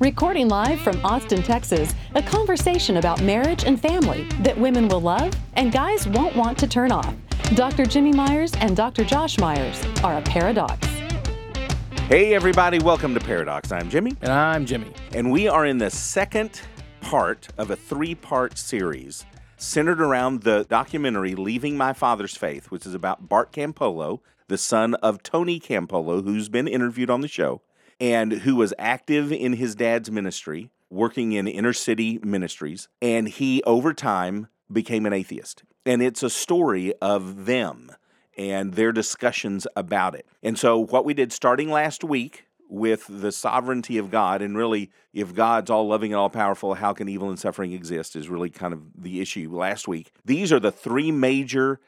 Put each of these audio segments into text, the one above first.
Recording live from Austin, Texas, a conversation about marriage and family that women will love and guys won't want to turn off. Dr. Jimmy Myers and Dr. Josh Myers are a paradox. Hey, everybody, welcome to Paradox. I'm Jimmy. And I'm Jimmy. And we are in the second part of a three part series centered around the documentary Leaving My Father's Faith, which is about Bart Campolo, the son of Tony Campolo, who's been interviewed on the show and who was active in his dad's ministry, working in inner city ministries. And he, over time, became an atheist. And it's a story of them and their discussions about it. And so, what we did starting last week with the sovereignty of God, and really, if God's all loving and all powerful, how can evil and suffering exist, is really kind of the issue last week. These are the three major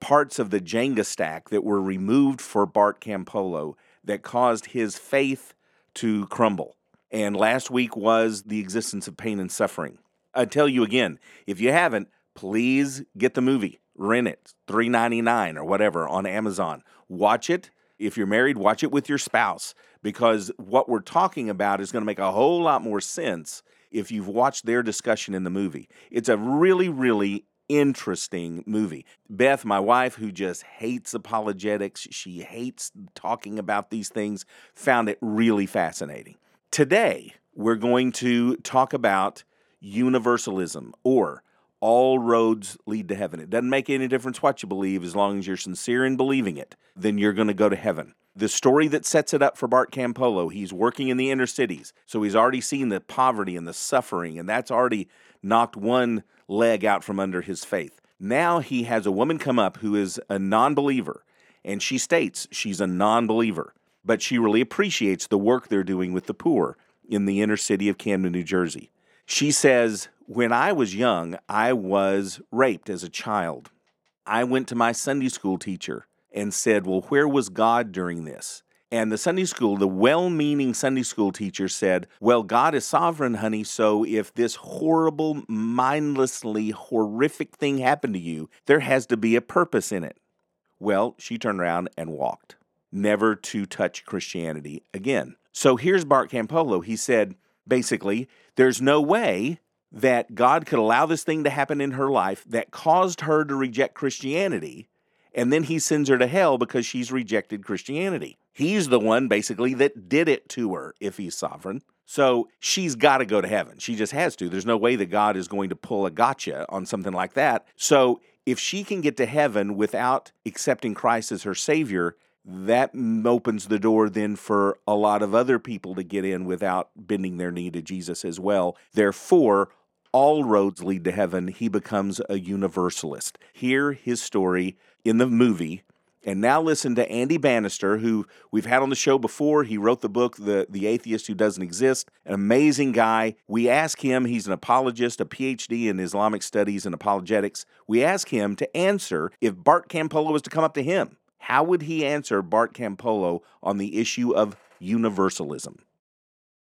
parts of the Jenga stack that were removed for Bart Campolo that caused his faith to crumble. And last week was the existence of pain and suffering. I tell you again, if you haven't, please get the movie, rent it, three ninety nine or whatever on Amazon. Watch it. If you're married, watch it with your spouse because what we're talking about is going to make a whole lot more sense if you've watched their discussion in the movie. It's a really, really interesting movie. Beth, my wife, who just hates apologetics, she hates talking about these things, found it really fascinating. Today, we're going to talk about universalism or all roads lead to heaven. It doesn't make any difference what you believe as long as you're sincere in believing it, then you're going to go to heaven. The story that sets it up for Bart Campolo, he's working in the inner cities. So he's already seen the poverty and the suffering, and that's already knocked one leg out from under his faith. Now he has a woman come up who is a non believer, and she states she's a non believer, but she really appreciates the work they're doing with the poor in the inner city of Camden, New Jersey. She says, When I was young, I was raped as a child. I went to my Sunday school teacher and said, Well, where was God during this? And the Sunday school, the well meaning Sunday school teacher said, Well, God is sovereign, honey. So if this horrible, mindlessly horrific thing happened to you, there has to be a purpose in it. Well, she turned around and walked, never to touch Christianity again. So here's Bart Campolo. He said, basically, there's no way that God could allow this thing to happen in her life that caused her to reject Christianity and then he sends her to hell because she's rejected Christianity. He's the one basically that did it to her if he's sovereign. So she's got to go to heaven. She just has to. There's no way that God is going to pull a gotcha on something like that. So if she can get to heaven without accepting Christ as her Savior, that opens the door then for a lot of other people to get in without bending their knee to Jesus as well. Therefore, all roads lead to heaven. He becomes a universalist. Hear his story in the movie. And now listen to Andy Bannister, who we've had on the show before. He wrote the book, The, the Atheist Who Doesn't Exist. An amazing guy. We ask him, he's an apologist, a PhD in Islamic studies and apologetics. We ask him to answer if Bart Campolo was to come up to him. How would he answer Bart Campolo on the issue of universalism?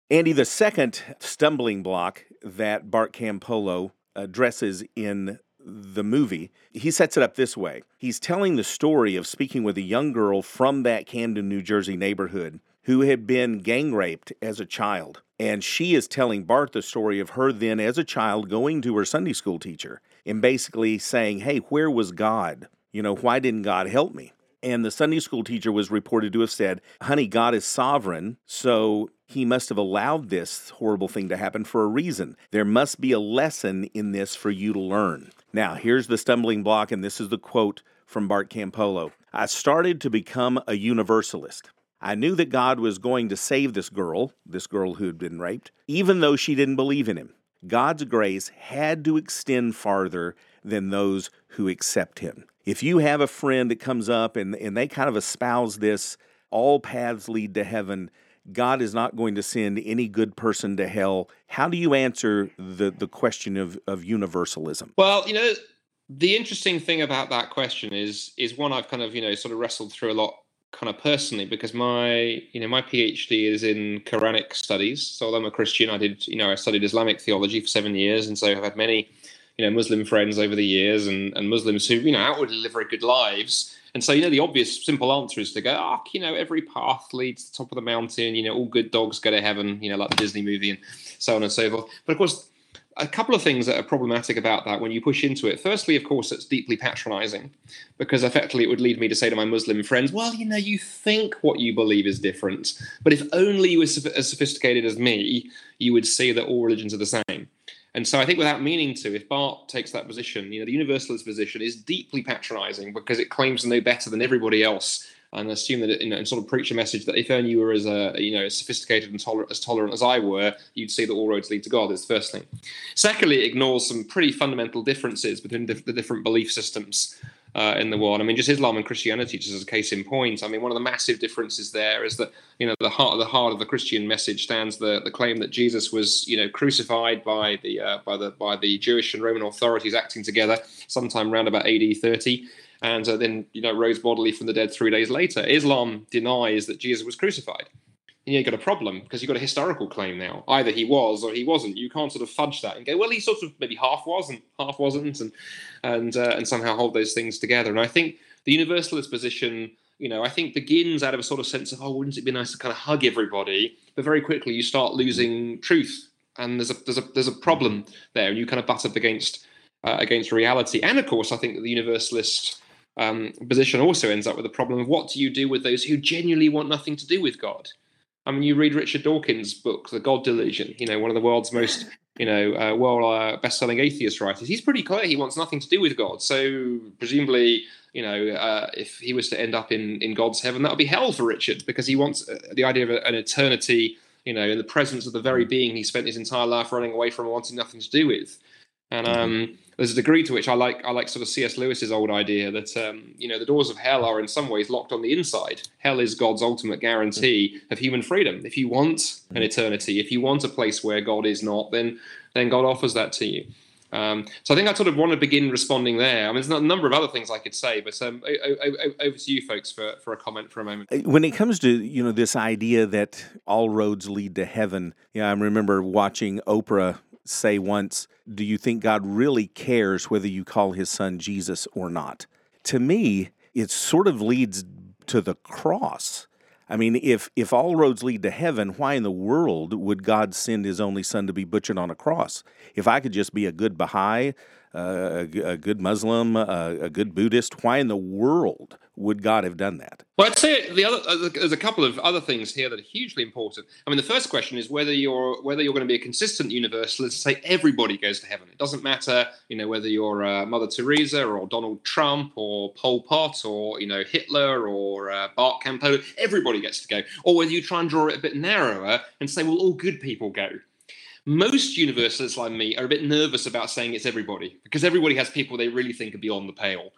Andy, the second stumbling block that Bart Campolo addresses in the movie, he sets it up this way. He's telling the story of speaking with a young girl from that Camden, New Jersey neighborhood who had been gang raped as a child. And she is telling Bart the story of her then as a child going to her Sunday school teacher and basically saying, Hey, where was God? You know, why didn't God help me? And the Sunday school teacher was reported to have said, Honey, God is sovereign, so he must have allowed this horrible thing to happen for a reason. There must be a lesson in this for you to learn. Now, here's the stumbling block, and this is the quote from Bart Campolo I started to become a universalist. I knew that God was going to save this girl, this girl who had been raped, even though she didn't believe in him. God's grace had to extend farther than those who accept him. If you have a friend that comes up and, and they kind of espouse this, all paths lead to heaven, God is not going to send any good person to hell. How do you answer the, the question of, of universalism? Well, you know, the interesting thing about that question is is one I've kind of, you know, sort of wrestled through a lot kind of personally because my you know my PhD is in Quranic studies. So although I'm a Christian, I did you know I studied Islamic theology for seven years, and so I've had many you know Muslim friends over the years and, and Muslims who you know outwardly live very good lives. And so you know the obvious simple answer is to go, oh, you know every path leads to the top of the mountain. You know all good dogs go to heaven. You know like the Disney movie and so on and so forth. But of course a couple of things that are problematic about that when you push into it. Firstly, of course, it's deeply patronizing because effectively it would lead me to say to my Muslim friends, well, you know, you think what you believe is different, but if only you were as sophisticated as me, you would see that all religions are the same. And so I think without meaning to, if Bart takes that position, you know, the universalist position is deeply patronizing because it claims to know better than everybody else and assume that you know, and sort of preach a message that if only you were as a you know as sophisticated and tolerant as tolerant as I were, you'd see that all roads lead to God. Is the first thing. Secondly, it ignores some pretty fundamental differences between the, the different belief systems. Uh, in the world, I mean, just Islam and Christianity, just as a case in point. I mean, one of the massive differences there is that you know the heart of the heart of the Christian message stands the, the claim that Jesus was you know crucified by the uh, by the by the Jewish and Roman authorities acting together sometime around about AD 30 and uh, then you know rose bodily from the dead three days later. Islam denies that Jesus was crucified. You got a problem because you've got a historical claim now. Either he was or he wasn't. You can't sort of fudge that and go, well, he sort of maybe half was and half wasn't, and and uh, and somehow hold those things together. And I think the universalist position, you know, I think begins out of a sort of sense of, oh, wouldn't it be nice to kind of hug everybody? But very quickly you start losing truth, and there's a there's a there's a problem there, and you kind of butt up against uh, against reality. And of course, I think that the universalist um, position also ends up with the problem of what do you do with those who genuinely want nothing to do with God? I mean, you read Richard Dawkins' book, The God Delusion, you know, one of the world's most, you know, uh, well uh, best-selling atheist writers. He's pretty clear he wants nothing to do with God. So presumably, you know, uh, if he was to end up in, in God's heaven, that would be hell for Richard because he wants uh, the idea of an eternity, you know, in the presence of the very being he spent his entire life running away from and wanting nothing to do with. And mm-hmm. um, there's a degree to which I like I like sort of C.S. Lewis's old idea that um, you know the doors of hell are in some ways locked on the inside. Hell is God's ultimate guarantee of human freedom. If you want an eternity, if you want a place where God is not, then then God offers that to you. Um, so I think I sort of want to begin responding there. I mean, there's a number of other things I could say, but um, over to you folks for, for a comment for a moment. Uh, when it comes to you know this idea that all roads lead to heaven, yeah, I remember watching Oprah say once, Do you think God really cares whether you call his son Jesus or not? To me, it sort of leads to the cross. I mean, if if all roads lead to heaven, why in the world would God send His only Son to be butchered on a cross? If I could just be a good Baha'i, a, a, good Muslim, a good Buddhist, why in the world would God have done that? Well, I'd say the other uh, there's a couple of other things here that are hugely important. I mean, the first question is whether you're whether you're going to be a consistent universalist. Say everybody goes to heaven. It doesn't matter, you know, whether you're uh, Mother Teresa or Donald Trump or Pol Pot or you know Hitler or uh, Bart Campolo. Everybody gets to go. Or whether you try and draw it a bit narrower and say, well, all good people go most universalists like me are a bit nervous about saying it's everybody because everybody has people they really think are beyond the pale.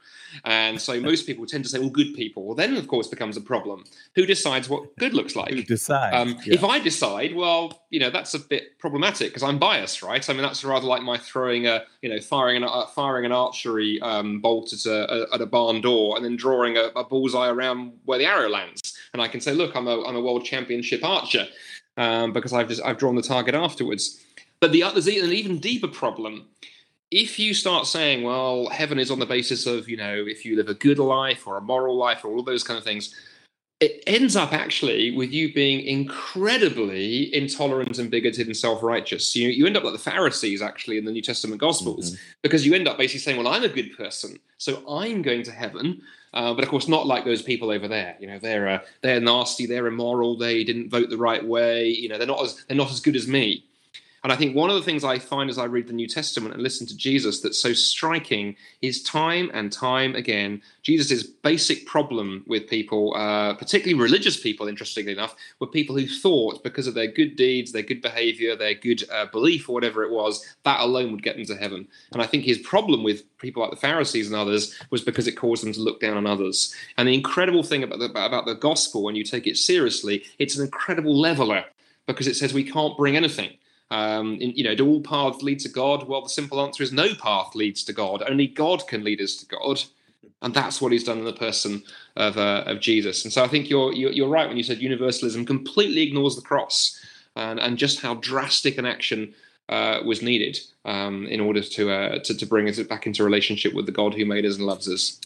And so most people tend to say, well, good people. Well, then, of course, becomes a problem. Who decides what good looks like? Who decides? Um, yeah. If I decide, well, you know, that's a bit problematic because I'm biased, right? I mean, that's rather like my throwing a, you know, firing an, uh, firing an archery um, bolt at a, a, at a barn door and then drawing a, a bullseye around where the arrow lands. And I can say, look, I'm a, I'm a world championship archer um, because I've just I've drawn the target afterwards. But the there's an even deeper problem. If you start saying, well, heaven is on the basis of, you know, if you live a good life or a moral life or all those kind of things, it ends up actually with you being incredibly intolerant and bigoted and self-righteous. You, you end up like the Pharisees actually in the New Testament Gospels, mm-hmm. because you end up basically saying, "Well, I'm a good person, so I'm going to heaven." Uh, but of course, not like those people over there. You know, they're uh, they're nasty, they're immoral, they didn't vote the right way. You know, they're not as they're not as good as me. And I think one of the things I find as I read the New Testament and listen to Jesus that's so striking is time and time again, Jesus' basic problem with people, uh, particularly religious people, interestingly enough, were people who thought because of their good deeds, their good behavior, their good uh, belief, or whatever it was, that alone would get them to heaven. And I think his problem with people like the Pharisees and others was because it caused them to look down on others. And the incredible thing about the, about the gospel, when you take it seriously, it's an incredible leveler because it says we can't bring anything. Um, in, you know, do all paths lead to God? Well, the simple answer is no path leads to God. Only God can lead us to God, and that's what He's done in the person of, uh, of Jesus. And so I think you're, you're, you're right when you said universalism completely ignores the cross and and just how drastic an action uh, was needed um, in order to, uh, to to bring us back into relationship with the God who made us and loves us.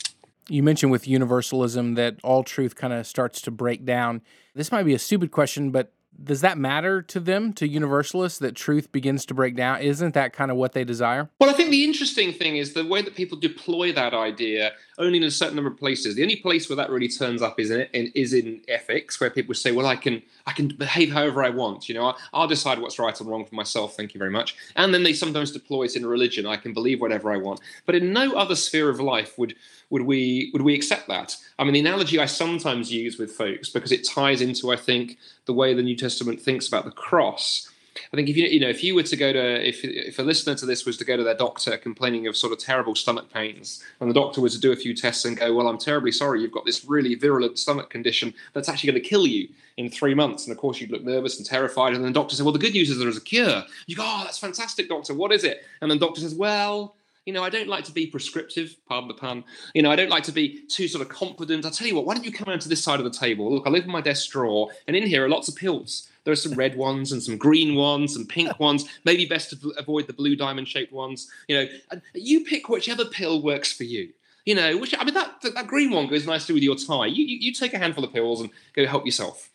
You mentioned with universalism that all truth kind of starts to break down. This might be a stupid question, but does that matter to them, to universalists, that truth begins to break down? Isn't that kind of what they desire? Well, I think the interesting thing is the way that people deploy that idea only in a certain number of places. The only place where that really turns up is in, in is in ethics, where people say, "Well, I can I can behave however I want. You know, I, I'll decide what's right or wrong for myself. Thank you very much." And then they sometimes deploy it in religion. I can believe whatever I want. But in no other sphere of life would would we would we accept that? I mean, the analogy I sometimes use with folks because it ties into I think the way the New Testament thinks about the cross. I think if you you know if you were to go to if if a listener to this was to go to their doctor complaining of sort of terrible stomach pains, and the doctor was to do a few tests and go, well, I'm terribly sorry, you've got this really virulent stomach condition that's actually going to kill you in three months, and of course you'd look nervous and terrified, and then the doctor said, well, the good news is there is a cure. You go, oh, that's fantastic, doctor. What is it? And then the doctor says, well you know, I don't like to be prescriptive, pardon the pun. You know, I don't like to be too sort of confident. I'll tell you what, why don't you come around to this side of the table? Look, I live in my desk drawer, and in here are lots of pills. There are some red ones and some green ones and pink ones. Maybe best to avoid the blue diamond shaped ones. You know, you pick whichever pill works for you. You know, which I mean, that that green one goes nicely with your tie. You, you, you take a handful of pills and go help yourself.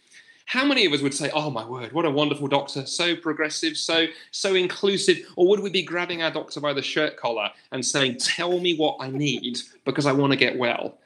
How many of us would say, "Oh my word, what a wonderful doctor! So progressive, so so inclusive," or would we be grabbing our doctor by the shirt collar and saying, "Tell me what I need because I want to get well"?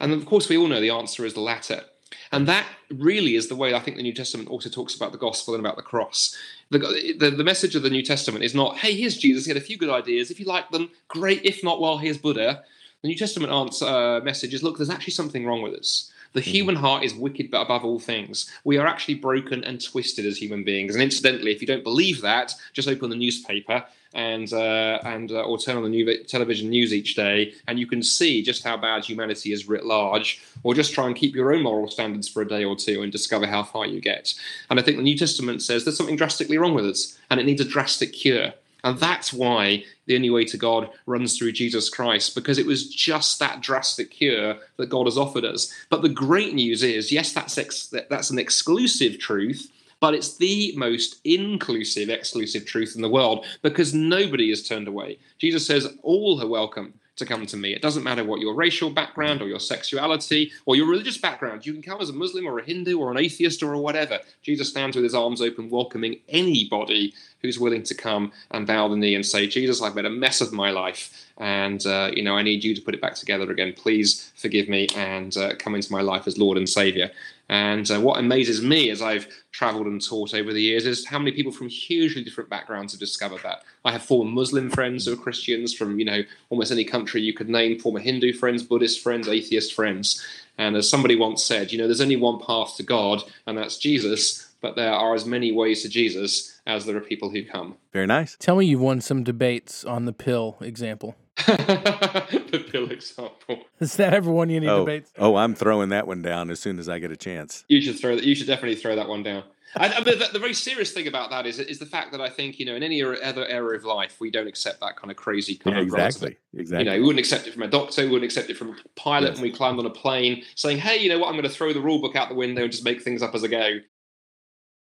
And of course, we all know the answer is the latter. And that really is the way I think the New Testament also talks about the gospel and about the cross. The, the, the, message of the New Testament is not, hey, here's Jesus, he had a few good ideas. If you like them, great. If not, well, here's Buddha. The New Testament answer, uh, message is, look, there's actually something wrong with us. The mm-hmm. human heart is wicked but above all things. We are actually broken and twisted as human beings. And incidentally, if you don't believe that, just open the newspaper and uh, and uh, or turn on the new television news each day, and you can see just how bad humanity is writ large. Or just try and keep your own moral standards for a day or two and discover how far you get. And I think the New Testament says there's something drastically wrong with us, and it needs a drastic cure. And that's why the only way to God runs through Jesus Christ, because it was just that drastic cure that God has offered us. But the great news is yes, that's, ex- that's an exclusive truth, but it's the most inclusive, exclusive truth in the world because nobody is turned away. Jesus says, All are welcome to come to me. It doesn't matter what your racial background or your sexuality or your religious background. You can come as a Muslim or a Hindu or an atheist or whatever. Jesus stands with his arms open, welcoming anybody who's willing to come and bow the knee and say, Jesus, I've made a mess of my life. And, uh, you know, I need you to put it back together again. Please forgive me and uh, come into my life as Lord and Savior. And uh, what amazes me as I've traveled and taught over the years is how many people from hugely different backgrounds have discovered that. I have former Muslim friends who are Christians from, you know, almost any country you could name, former Hindu friends, Buddhist friends, atheist friends. And as somebody once said, you know, there's only one path to God, and that's Jesus, but there are as many ways to Jesus as there are people who come. Very nice. Tell me you've won some debates on the pill example. the pill example. Is that ever one you need oh, debates? Oh, I'm throwing that one down as soon as I get a chance. You should throw that. You should definitely throw that one down. And, the, the, very serious thing about that is is the fact that I think you know in any other area of life we don't accept that kind of crazy kind yeah, of exactly exactly. You know, we wouldn't accept it from a doctor, we wouldn't accept it from a pilot yes. when we climbed on a plane, saying, "Hey, you know what? I'm going to throw the rule book out the window and just make things up as I go."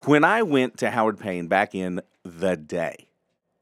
When I went to Howard Payne back in the day,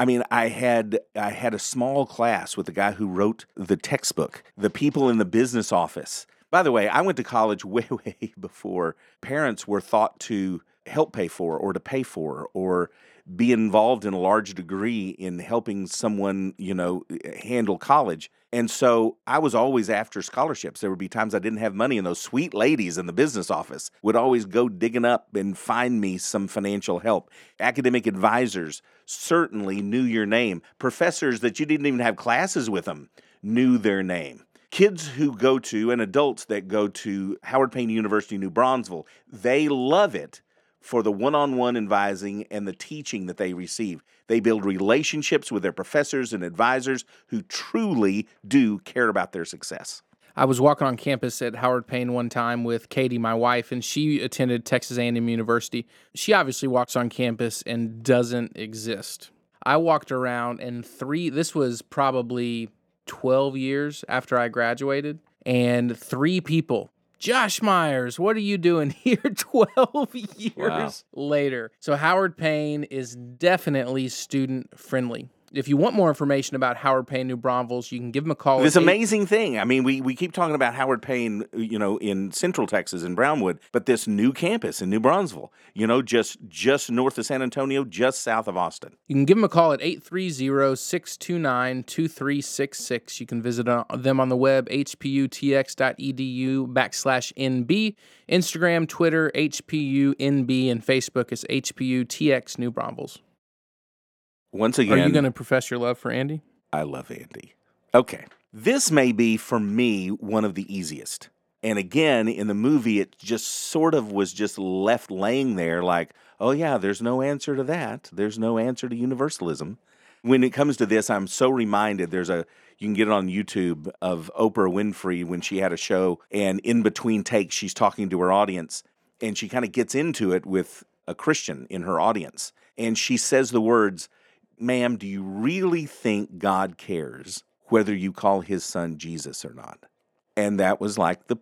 I mean, I had I had a small class with the guy who wrote the textbook, the people in the business office. By the way, I went to college way, way before parents were thought to help pay for or to pay for or be involved in a large degree in helping someone, you know, handle college. And so I was always after scholarships. There would be times I didn't have money, and those sweet ladies in the business office would always go digging up and find me some financial help. Academic advisors certainly knew your name. Professors that you didn't even have classes with them knew their name. Kids who go to and adults that go to Howard Payne University, New Braunfels, they love it for the one on one advising and the teaching that they receive. They build relationships with their professors and advisors who truly do care about their success. I was walking on campus at Howard Payne one time with Katie, my wife, and she attended Texas A&M University. She obviously walks on campus and doesn't exist. I walked around and three this was probably 12 years after I graduated and three people Josh Myers, what are you doing here 12 years wow. later? So, Howard Payne is definitely student friendly if you want more information about Howard Payne New Braunfels, you can give them a call. This amazing thing. I mean, we, we keep talking about Howard Payne, you know, in Central Texas in Brownwood, but this new campus in New Braunfels, you know, just just north of San Antonio, just south of Austin. You can give them a call at 830-629-2366. You can visit uh, them on the web, hputx.edu backslash NB, Instagram, Twitter, HPUNB, and Facebook is HPUTX New Braunfels. Once again, are you going to profess your love for Andy? I love Andy. Okay. This may be for me one of the easiest. And again, in the movie, it just sort of was just left laying there like, oh, yeah, there's no answer to that. There's no answer to universalism. When it comes to this, I'm so reminded there's a, you can get it on YouTube of Oprah Winfrey when she had a show, and in between takes, she's talking to her audience, and she kind of gets into it with a Christian in her audience. And she says the words, ma'am, do you really think God cares whether you call his son Jesus or not? And that was like the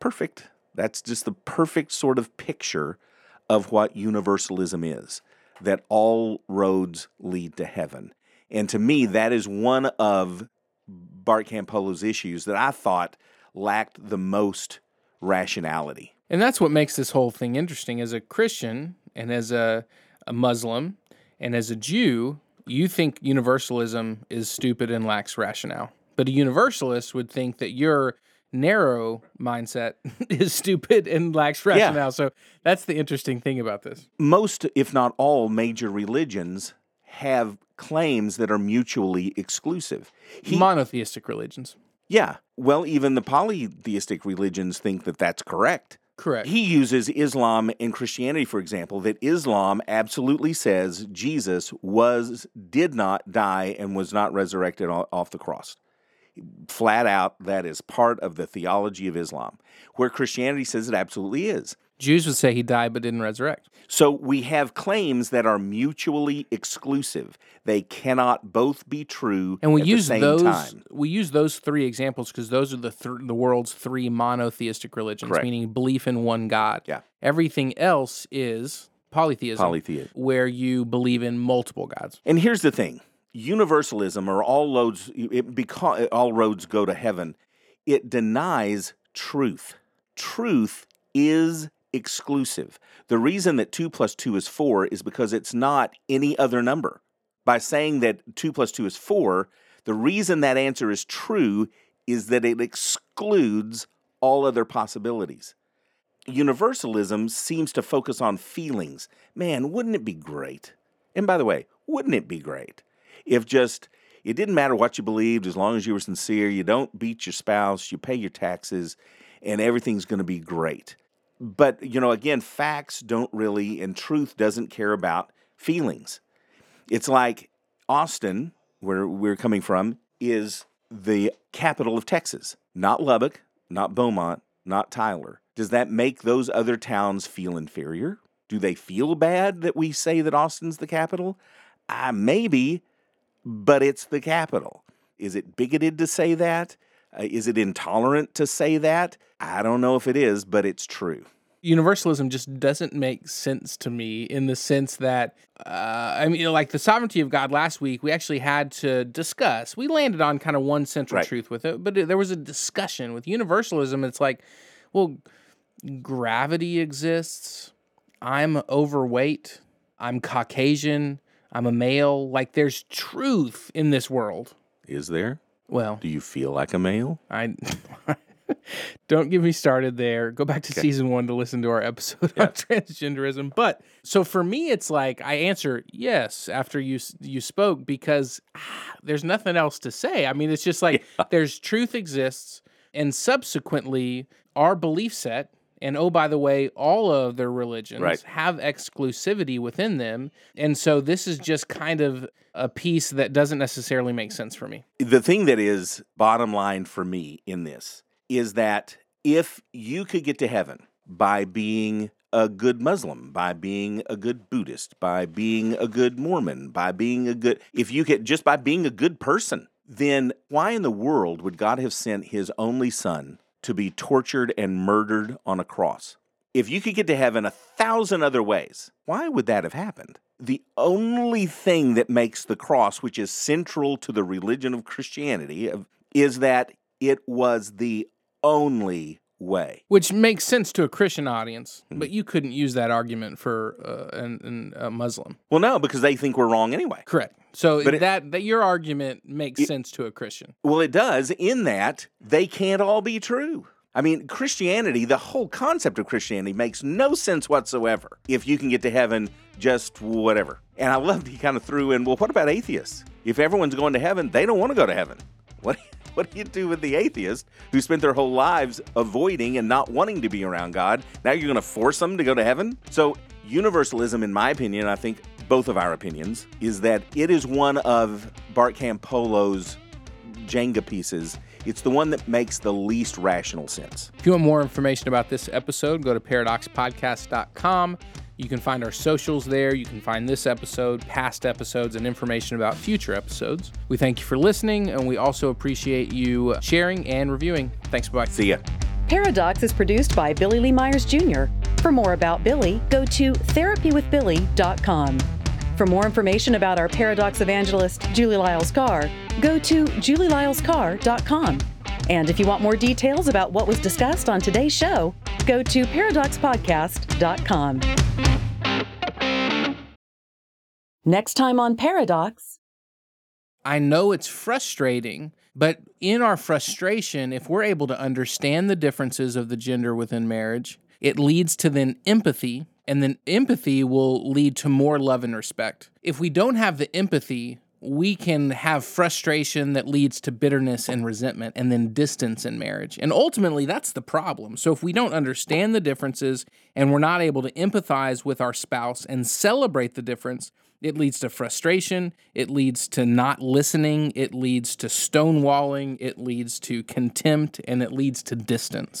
perfect, that's just the perfect sort of picture of what universalism is that all roads lead to heaven. And to me, that is one of Bart Campolo's issues that I thought lacked the most rationality. And that's what makes this whole thing interesting. As a Christian and as a, a Muslim and as a Jew, you think universalism is stupid and lacks rationale. But a universalist would think that your narrow mindset is stupid and lacks rationale. Yeah. So that's the interesting thing about this. Most, if not all, major religions have claims that are mutually exclusive. He, Monotheistic religions. Yeah. Well, even the polytheistic religions think that that's correct. Correct. He uses Islam and Christianity, for example, that Islam absolutely says Jesus was, did not die and was not resurrected off the cross. Flat out, that is part of the theology of Islam, where Christianity says it absolutely is. Jews would say he died but didn't resurrect. So we have claims that are mutually exclusive. They cannot both be true and we use those, time. We use those three examples because those are the th- the world's three monotheistic religions, Correct. meaning belief in one God. Yeah. Everything else is polytheism, polytheism, where you believe in multiple gods. And here's the thing: universalism, or all roads, it, because all roads go to heaven, it denies truth. Truth is exclusive. The reason that 2 plus 2 is 4 is because it's not any other number. By saying that 2 plus 2 is 4, the reason that answer is true is that it excludes all other possibilities. Universalism seems to focus on feelings. Man, wouldn't it be great? And by the way, wouldn't it be great if just it didn't matter what you believed as long as you were sincere, you don't beat your spouse, you pay your taxes, and everything's going to be great but you know again facts don't really and truth doesn't care about feelings. It's like austin where we're coming from is the capital of texas not lubbock not beaumont not tyler. Does that make those other towns feel inferior? Do they feel bad that we say that austin's the capital? Uh, maybe but it's the capital. Is it bigoted to say that is it intolerant to say that? I don't know if it is, but it's true. Universalism just doesn't make sense to me in the sense that, uh, I mean, like the sovereignty of God last week, we actually had to discuss. We landed on kind of one central right. truth with it, but there was a discussion. With universalism, it's like, well, gravity exists. I'm overweight. I'm Caucasian. I'm a male. Like there's truth in this world. Is there? Well, do you feel like a male? I Don't get me started there. Go back to Okay. season one to listen to our episode on transgenderism. But so for me, it's like I answer yes after you you spoke because ah, there's nothing else to say. I mean, it's just like there's truth exists, and subsequently our belief set. And oh, by the way, all of their religions Right. have exclusivity within them. And so this is just kind of a piece that doesn't necessarily make sense for me. the thing that is bottom line for me in this is that if you could get to heaven by being a good Muslim, by being a good Buddhist, by being a good Mormon, by being a good, if you could just by being a good person, then why in the world would God have sent his only son to be tortured and murdered on a cross? If you could get to heaven a thousand other ways, why would that have happened? The only thing that makes the cross, which is central to the religion of Christianity, is that it was the only way. Which makes sense to a Christian audience, Mm-hmm. but you couldn't use that argument for uh, an, an, a Muslim. Well, no, because they think we're wrong anyway. Correct. So But it- that that your argument makes It- sense to a Christian. Well, it does in that they can't all be true. I mean, Christianity, the whole concept of Christianity makes no sense whatsoever if you can get to heaven just whatever. And I loved he kind of threw in, well, what about atheists? If everyone's going to heaven, they don't want to go to heaven. What, what do you do with the atheists who spent their whole lives avoiding and not wanting to be around God? Now you're going to force them to go to heaven? So, universalism, in my opinion, I think both of our opinions, is that it is one of Bart Campolo's Jenga pieces, it's the one that makes the least rational sense. If you want more information about this episode, go to paradoxpodcast.com. You can find our socials there. You can find this episode, past episodes, and information about future episodes. We thank you for listening, and we also appreciate you sharing and reviewing. Thanks. Bye. See ya. Paradox is produced by Billy Lee Myers Jr. For more about Billy, go to therapywithbilly.com. For more information about our Paradox evangelist, Julie Lyles Carr, go to julielylescarr.com. And if you want more details about what was discussed on today's show, go to paradoxpodcast.com. Next time on Paradox. I know it's frustrating, but in our frustration, if we're able to understand the differences of the gender within marriage, it leads to then empathy, and then empathy will lead to more love and respect. If we don't have the empathy, we can have frustration that leads to bitterness and resentment and then distance in marriage. And ultimately, that's the problem. So, if we don't understand the differences and we're not able to empathize with our spouse and celebrate the difference, it leads to frustration. It leads to not listening. It leads to stonewalling. It leads to contempt and it leads to distance.